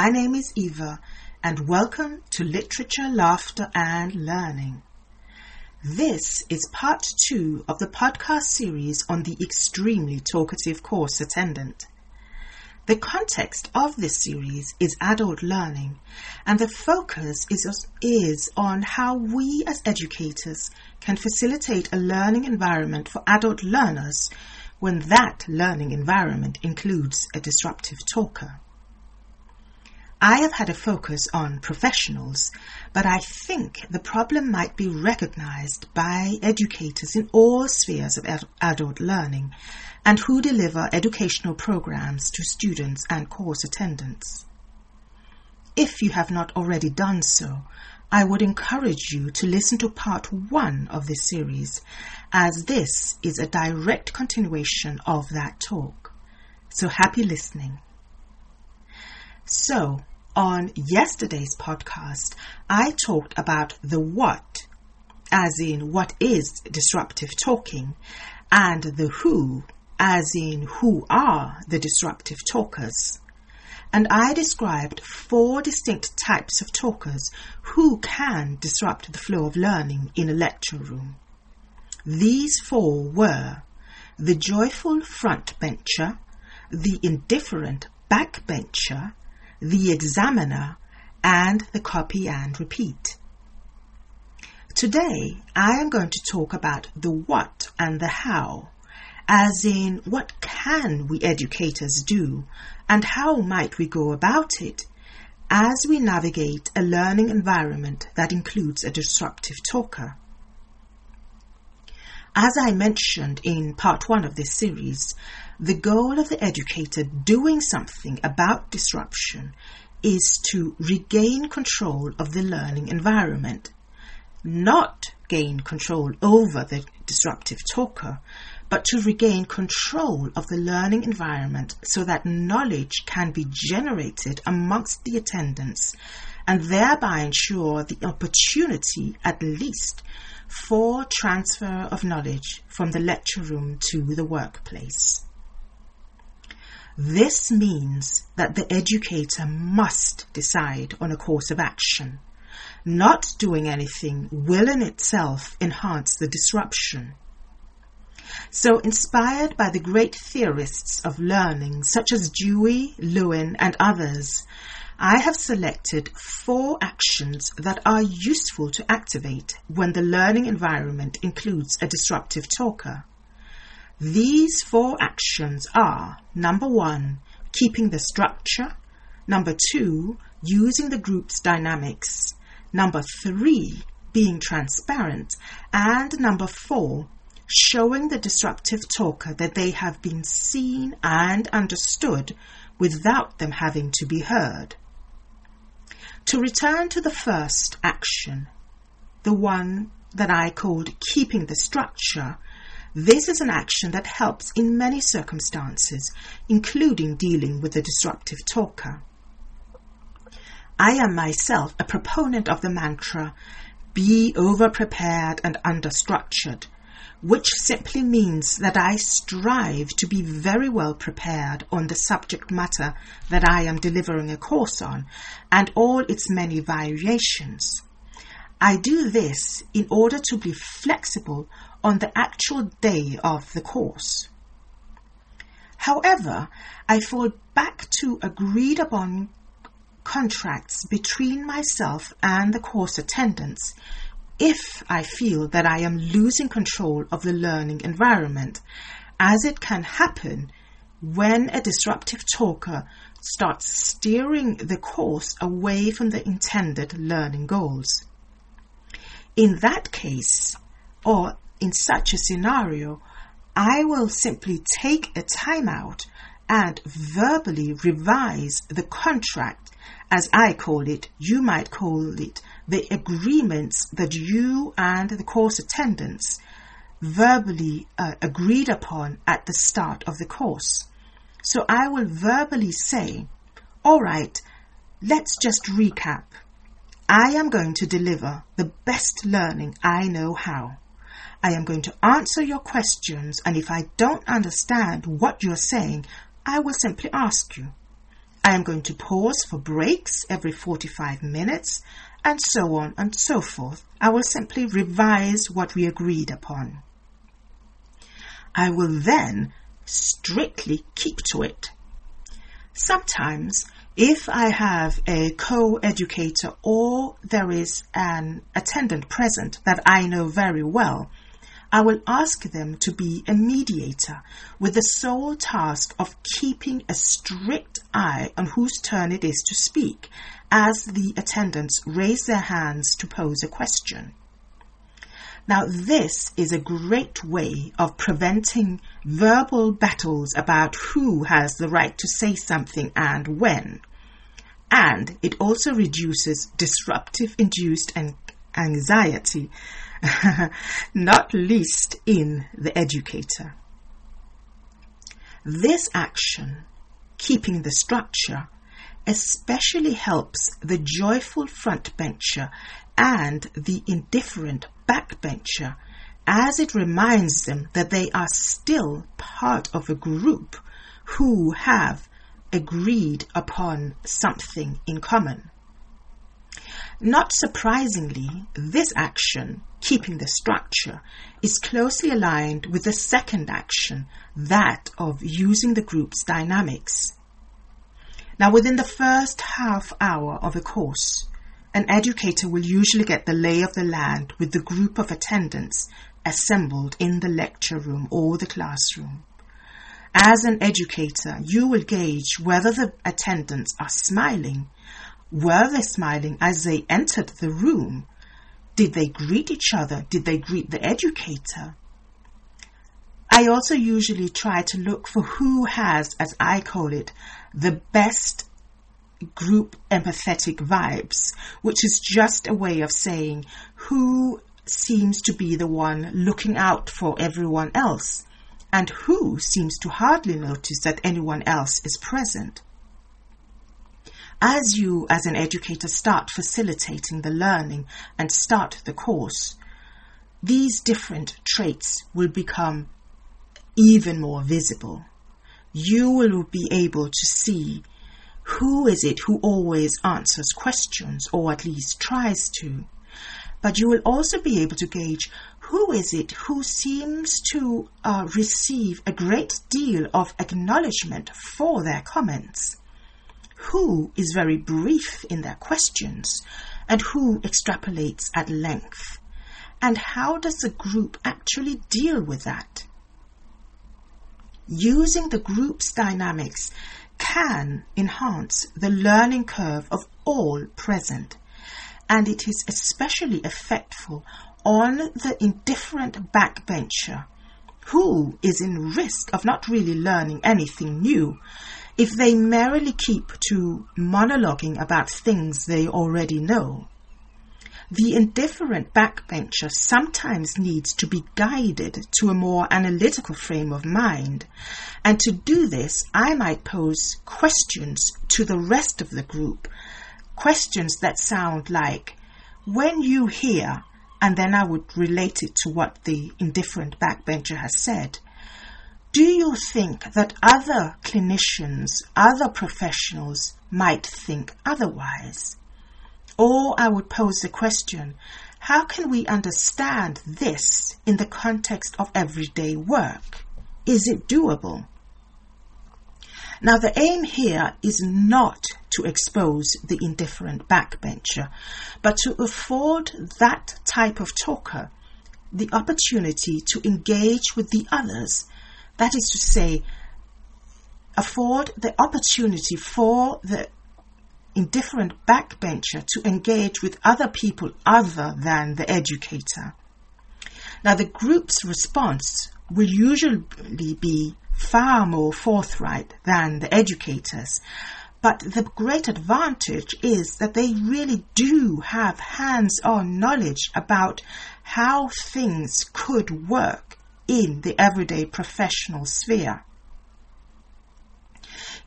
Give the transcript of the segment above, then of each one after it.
My name is Eva, and welcome to Literature, Laughter and Learning. This is part two of the podcast series on the extremely talkative course attendant. The context of this series is adult learning, and the focus is, is on how we as educators can facilitate a learning environment for adult learners when that learning environment includes a disruptive talker. I have had a focus on professionals, but I think the problem might be recognized by educators in all spheres of ad- adult learning and who deliver educational programs to students and course attendants. If you have not already done so, I would encourage you to listen to part one of this series, as this is a direct continuation of that talk. So happy listening. So, on yesterday's podcast, I talked about the what, as in what is disruptive talking, and the who, as in who are the disruptive talkers. And I described four distinct types of talkers who can disrupt the flow of learning in a lecture room. These four were the joyful front bencher, the indifferent back bencher, the examiner, and the copy and repeat. Today, I am going to talk about the what and the how, as in what can we educators do and how might we go about it as we navigate a learning environment that includes a disruptive talker. As I mentioned in part one of this series, the goal of the educator doing something about disruption is to regain control of the learning environment, not gain control over the disruptive talker, but to regain control of the learning environment so that knowledge can be generated amongst the attendants and thereby ensure the opportunity, at least, for transfer of knowledge from the lecture room to the workplace. This means that the educator must decide on a course of action. Not doing anything will in itself enhance the disruption. So, inspired by the great theorists of learning such as Dewey, Lewin, and others, I have selected four actions that are useful to activate when the learning environment includes a disruptive talker. These four actions are number one, keeping the structure, number two, using the group's dynamics, number three, being transparent, and number four, showing the disruptive talker that they have been seen and understood without them having to be heard. To return to the first action, the one that I called keeping the structure, this is an action that helps in many circumstances, including dealing with a disruptive talker. I am myself a proponent of the mantra, be over prepared and under structured, which simply means that I strive to be very well prepared on the subject matter that I am delivering a course on and all its many variations. I do this in order to be flexible on the actual day of the course. However, I fall back to agreed upon contracts between myself and the course attendants if I feel that I am losing control of the learning environment, as it can happen when a disruptive talker starts steering the course away from the intended learning goals. In that case, or in such a scenario, I will simply take a timeout and verbally revise the contract, as I call it, you might call it the agreements that you and the course attendants verbally uh, agreed upon at the start of the course. So I will verbally say, all right, let's just recap. I am going to deliver the best learning I know how. I am going to answer your questions, and if I don't understand what you're saying, I will simply ask you. I am going to pause for breaks every 45 minutes, and so on and so forth. I will simply revise what we agreed upon. I will then strictly keep to it. Sometimes, if I have a co-educator or there is an attendant present that I know very well, I will ask them to be a mediator with the sole task of keeping a strict eye on whose turn it is to speak as the attendants raise their hands to pose a question. Now, this is a great way of preventing verbal battles about who has the right to say something and when. And it also reduces disruptive induced anxiety, not least in the educator. This action, keeping the structure, especially helps the joyful frontbencher and the indifferent backbencher as it reminds them that they are still part of a group who have agreed upon something in common. Not surprisingly, this action, keeping the structure, is closely aligned with the second action, that of using the group's dynamics. Now, within the first half hour of a course, an educator will usually get the lay of the land with the group of attendants assembled in the lecture room or the classroom. As an educator, you will gauge whether the attendants are smiling. Were they smiling as they entered the room? Did they greet each other? Did they greet the educator? I also usually try to look for who has, as I call it, the best group empathetic vibes, which is just a way of saying who seems to be the one looking out for everyone else and who seems to hardly notice that anyone else is present. As you, as an educator, start facilitating the learning and start the course, these different traits will become even more visible you will be able to see who is it who always answers questions or at least tries to. But you will also be able to gauge who is it who seems to uh, receive a great deal of acknowledgement for their comments, who is very brief in their questions, and who extrapolates at length. And how does the group actually deal with that? using the group's dynamics can enhance the learning curve of all present, and it is especially effectful on the indifferent backbencher who is in risk of not really learning anything new if they merely keep to monologuing about things they already know. The indifferent backbencher sometimes needs to be guided to a more analytical frame of mind. And to do this, I might pose questions to the rest of the group. Questions that sound like, when you hear, and then I would relate it to what the indifferent backbencher has said. Do you think that other clinicians, other professionals might think otherwise? Or I would pose the question, how can we understand this in the context of everyday work? Is it doable? Now, the aim here is not to expose the indifferent backbencher, but to afford that type of talker the opportunity to engage with the others. That is to say, afford the opportunity for the indifferent backbencher to engage with other people other than the educator. Now, the group's response will usually be far more forthright than the educators, but the great advantage is that they really do have hands on knowledge about how things could work in the everyday professional sphere.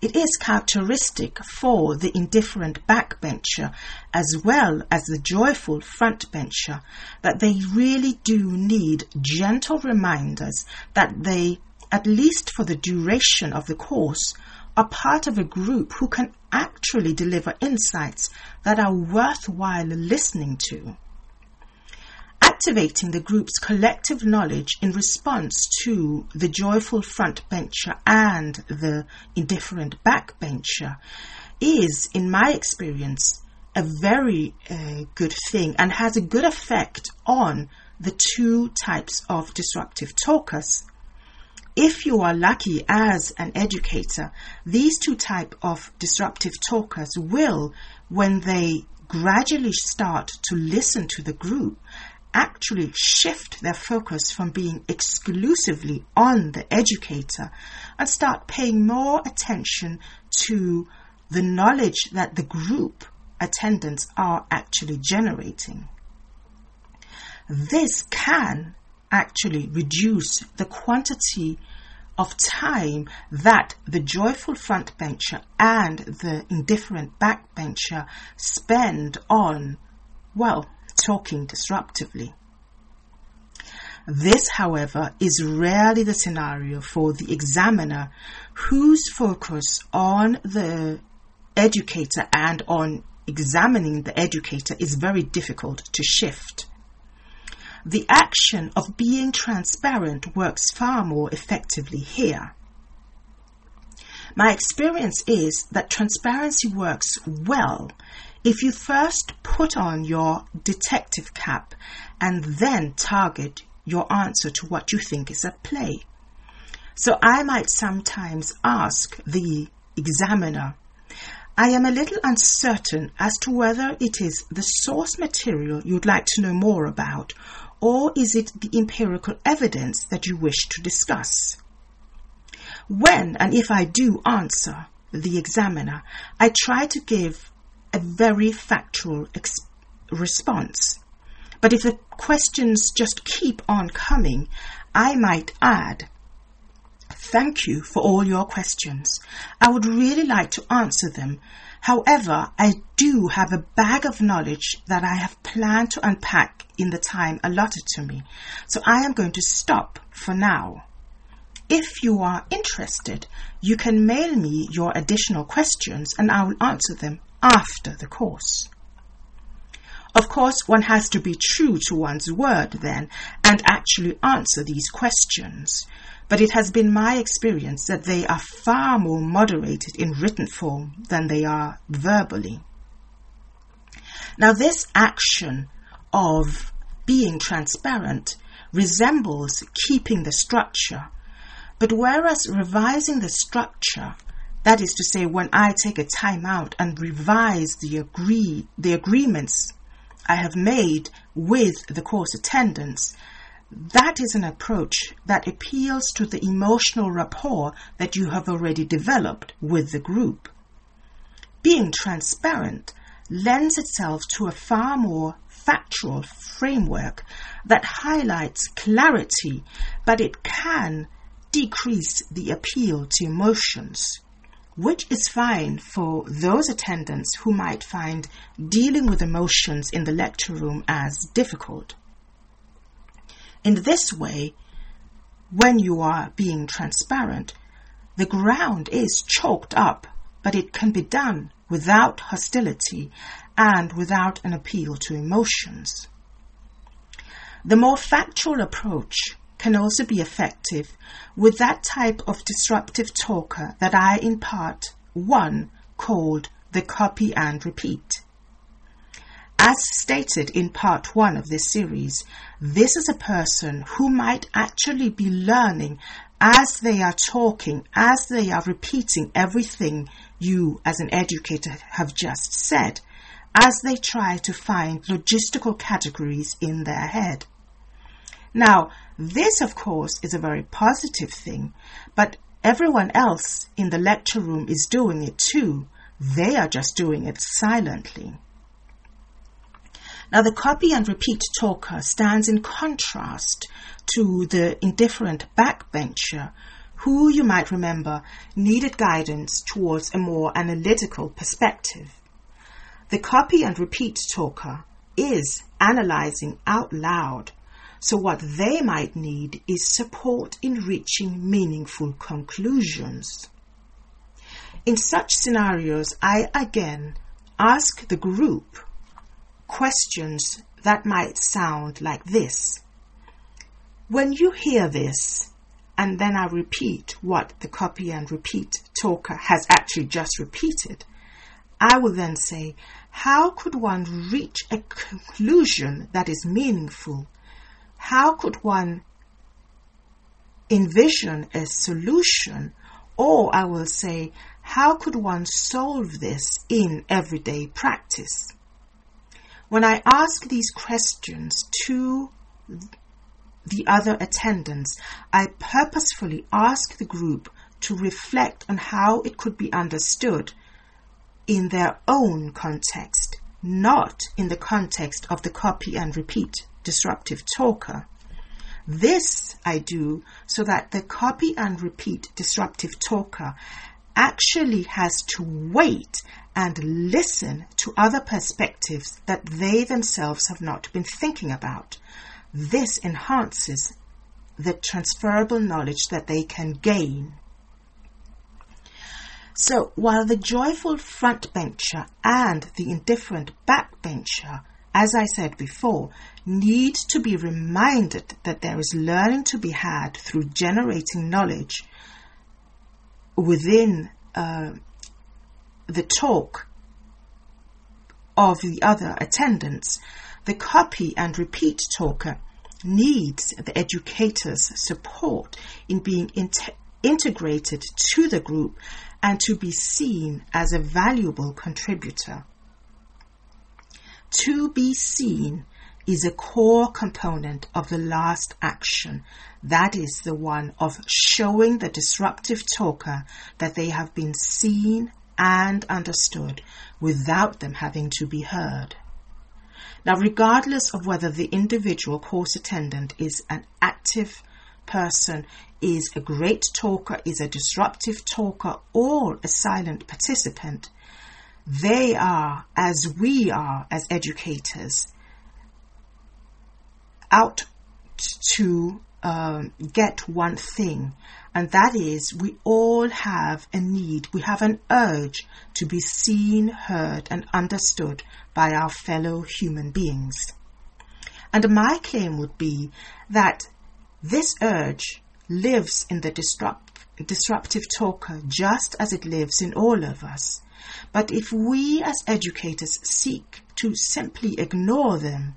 It is characteristic for the indifferent backbencher as well as the joyful frontbencher that they really do need gentle reminders that they, at least for the duration of the course, are part of a group who can actually deliver insights that are worthwhile listening to. Activating the group's collective knowledge in response to the joyful frontbencher and the indifferent backbencher is, in my experience, a very uh, good thing and has a good effect on the two types of disruptive talkers. If you are lucky as an educator, these two type of disruptive talkers will, when they gradually start to listen to the group, actually shift their focus from being exclusively on the educator and start paying more attention to the knowledge that the group attendants are actually generating. This can actually reduce the quantity of time that the joyful frontbencher and the indifferent backbencher spend on, well, talking disruptively. This, however, is rarely the scenario for the examiner whose focus on the educator and on examining the educator is very difficult to shift. The action of being transparent works far more effectively here. My experience is that transparency works well if you first put on your detective cap and then target your answer to what you think is at play. So I might sometimes ask the examiner, I am a little uncertain as to whether it is the source material you'd like to know more about, or is it the empirical evidence that you wish to discuss? When and if I do answer the examiner, I try to give a very factual ex- response. But if the questions just keep on coming, I might add Thank you for all your questions. I would really like to answer them. However, I do have a bag of knowledge that I have planned to unpack in the time allotted to me, so I am going to stop for now. If you are interested, you can mail me your additional questions and I will answer them after the course. Of course, one has to be true to one's word then and actually answer these questions but it has been my experience that they are far more moderated in written form than they are verbally. Now, this action of being transparent resembles keeping the structure, but whereas revising the structure, that is to say, when I take a time out and revise the agree the agreements I have made with the course attendants, that is an approach that appeals to the emotional rapport that you have already developed with the group. Being transparent lends itself to a far more factual framework that highlights clarity, but it can decrease the appeal to emotions, which is fine for those attendants who might find dealing with emotions in the lecture room as difficult. In this way, when you are being transparent, the ground is choked up, but it can be done without hostility and without an appeal to emotions. The more factual approach can also be effective with that type of disruptive talker that I in part one called the copy and repeat. As stated in part one of this series, this is a person who might actually be learning as they are talking, as they are repeating everything you as an educator have just said, as they try to find logistical categories in their head. Now, this of course is a very positive thing, but everyone else in the lecture room is doing it too. They are just doing it silently. Now, the copy and repeat talker uh, stands in contrast to the indifferent backbencher, who you might remember needed guidance towards a more analytical perspective. The copy and repeat talker is analyzing out loud, so what they might need is support in reaching meaningful conclusions. In such scenarios, I again ask the group questions that might sound like this. When you hear this, and then I repeat what the copy and repeat talker has actually just repeated, I will then say, how could one reach a conclusion that is meaningful? How could one envision a solution? Or I will say, how could one solve this in everyday practice? When I ask these questions to the other attendants, I purposefully ask the group to reflect on how it could be understood in their own context, not in the context of the copy and repeat disruptive talker. This I do so that the copy and repeat disruptive talker actually has to wait and listen to other perspectives that they themselves have not been thinking about. This enhances the transferable knowledge that they can gain. So while the joyful front bencher and the indifferent back bencher, as I said before, need to be reminded that there is learning to be had through generating knowledge within uh, the talk of the other attendants, the copy and repeat talker needs the educator's support in being integrated to the group and to be seen as a valuable contributor. To be seen is a core component of the last action. That is the one of showing the disruptive talker that they have been seen and understood without them having to be heard. Now, regardless of whether the individual course attendant is an active person, is a great talker, is a disruptive talker, or a silent participant, they are, as we are as educators, out to um, get one thing, and that is we all have a need, we have an urge to be seen, heard, and understood by our fellow human beings. And my claim would be that this urge lives in the disrupt, disruptive talker just as it lives in all of us. But if we as educators seek to simply ignore them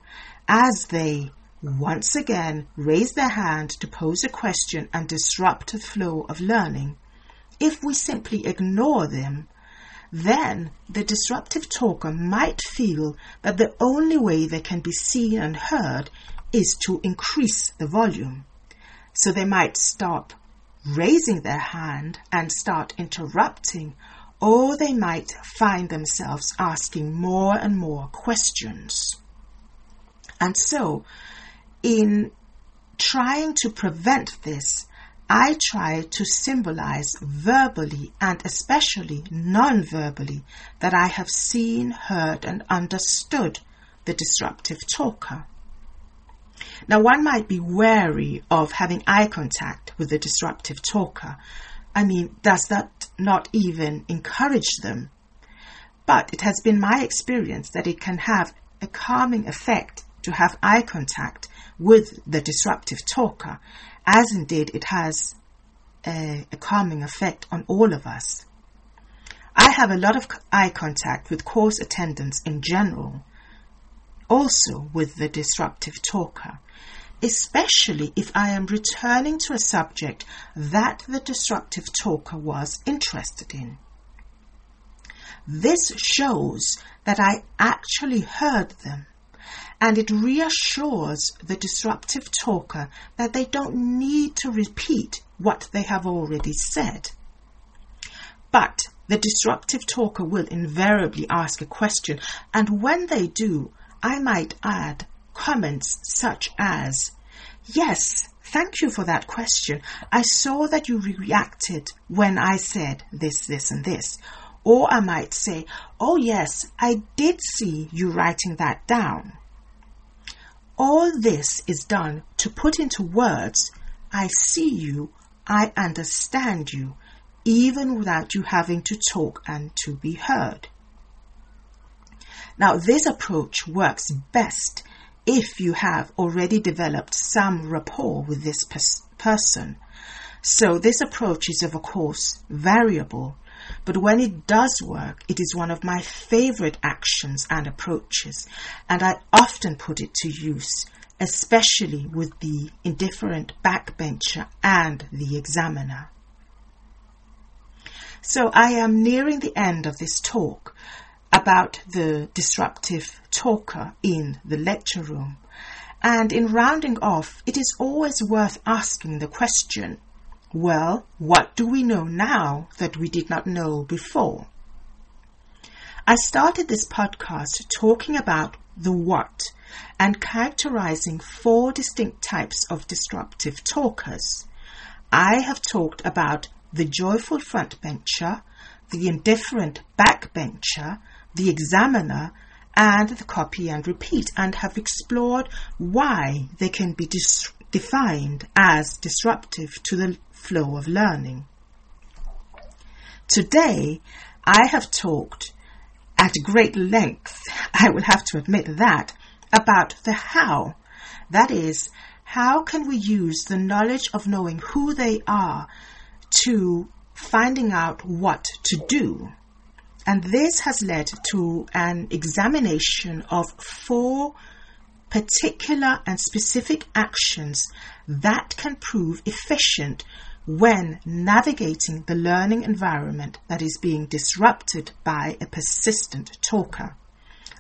as they once again raise their hand to pose a question and disrupt the flow of learning, if we simply ignore them, then the disruptive talker might feel that the only way they can be seen and heard is to increase the volume. So they might stop raising their hand and start interrupting, or they might find themselves asking more and more questions. And so in trying to prevent this, I try to symbolize verbally and especially non verbally that I have seen, heard, and understood the disruptive talker. Now, one might be wary of having eye contact with the disruptive talker. I mean, does that not even encourage them? But it has been my experience that it can have a calming effect to have eye contact with the disruptive talker, as indeed it has a, a calming effect on all of us. I have a lot of eye contact with course attendants in general, also with the disruptive talker, especially if I am returning to a subject that the disruptive talker was interested in. This shows that I actually heard them and it reassures the disruptive talker that they don't need to repeat what they have already said. But the disruptive talker will invariably ask a question, and when they do, I might add comments such as, Yes, thank you for that question. I saw that you reacted when I said this, this, and this. Or I might say, Oh, yes, I did see you writing that down. All this is done to put into words, I see you, I understand you, even without you having to talk and to be heard. Now, this approach works best if you have already developed some rapport with this pers- person. So, this approach is, of course, variable, but when it does work, it is one of my favorite actions and approaches, and I often put it to use, especially with the indifferent backbencher and the examiner. So I am nearing the end of this talk about the disruptive talker in the lecture room. And in rounding off, it is always worth asking the question well, what do we know now that we did not know before? I started this podcast talking about the what and characterizing four distinct types of disruptive talkers. I have talked about the joyful frontbencher, the indifferent backbencher, the examiner, and the copy and repeat, and have explored why they can be dis- defined as disruptive to the flow of learning. Today, I have talked at great length, I will have to admit that, about the how. That is, how can we use the knowledge of knowing who they are to finding out what to do? And this has led to an examination of four particular and specific actions that can prove efficient when navigating the learning environment that is being disrupted by a persistent talker.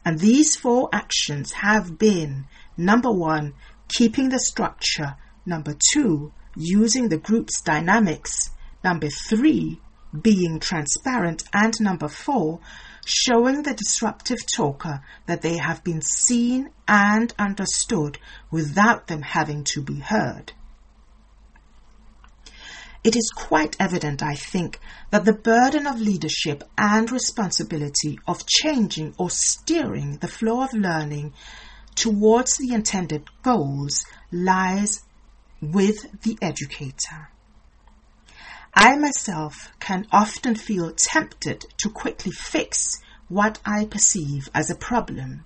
And these four actions have been number one, keeping the structure, number two, using the group's dynamics, number three, being transparent, and number four, showing the disruptive talker that they have been seen and understood without them having to be heard. It is quite evident, I think, that the burden of leadership and responsibility of changing or steering the flow of learning towards the intended goals lies with the educator. I myself can often feel tempted to quickly fix what I perceive as a problem.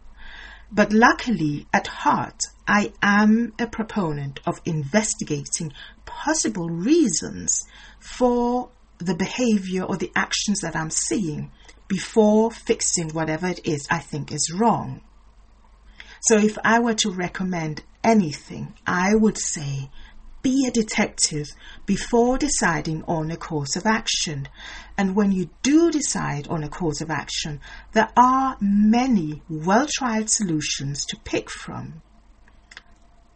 But luckily, at heart, I am a proponent of investigating possible reasons for the behavior or the actions that I'm seeing before fixing whatever it is I think is wrong. So if I were to recommend anything, I would say be a detective before deciding on a course of action. And when you do decide on a course of action, there are many well tried solutions to pick from.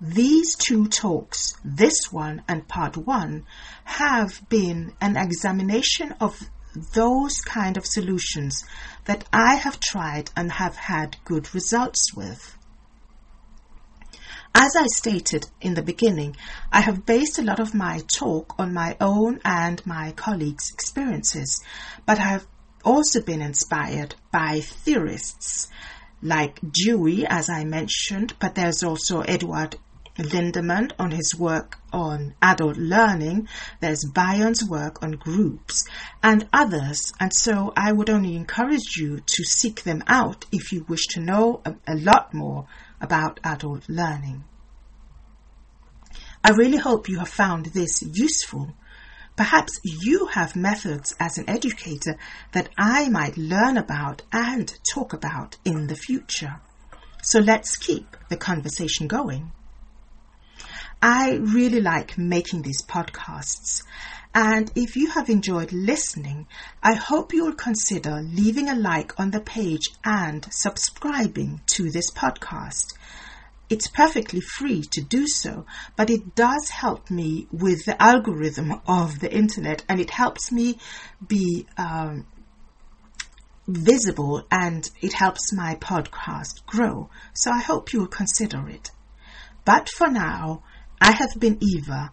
These two talks, this one and part one, have been an examination of those kind of solutions that I have tried and have had good results with. As I stated in the beginning, I have based a lot of my talk on my own and my colleagues' experiences, but I have also been inspired by theorists like Dewey, as I mentioned, but there's also Eduard Lindeman on his work on adult learning, there's Bion's work on groups, and others. And so I would only encourage you to seek them out if you wish to know a, a lot more about adult learning. I really hope you have found this useful. Perhaps you have methods as an educator that I might learn about and talk about in the future. So let's keep the conversation going. I really like making these podcasts. And if you have enjoyed listening, I hope you will consider leaving a like on the page and subscribing to this podcast. It's perfectly free to do so, but it does help me with the algorithm of the internet and it helps me be um, visible and it helps my podcast grow. So I hope you will consider it. But for now, I have been Eva,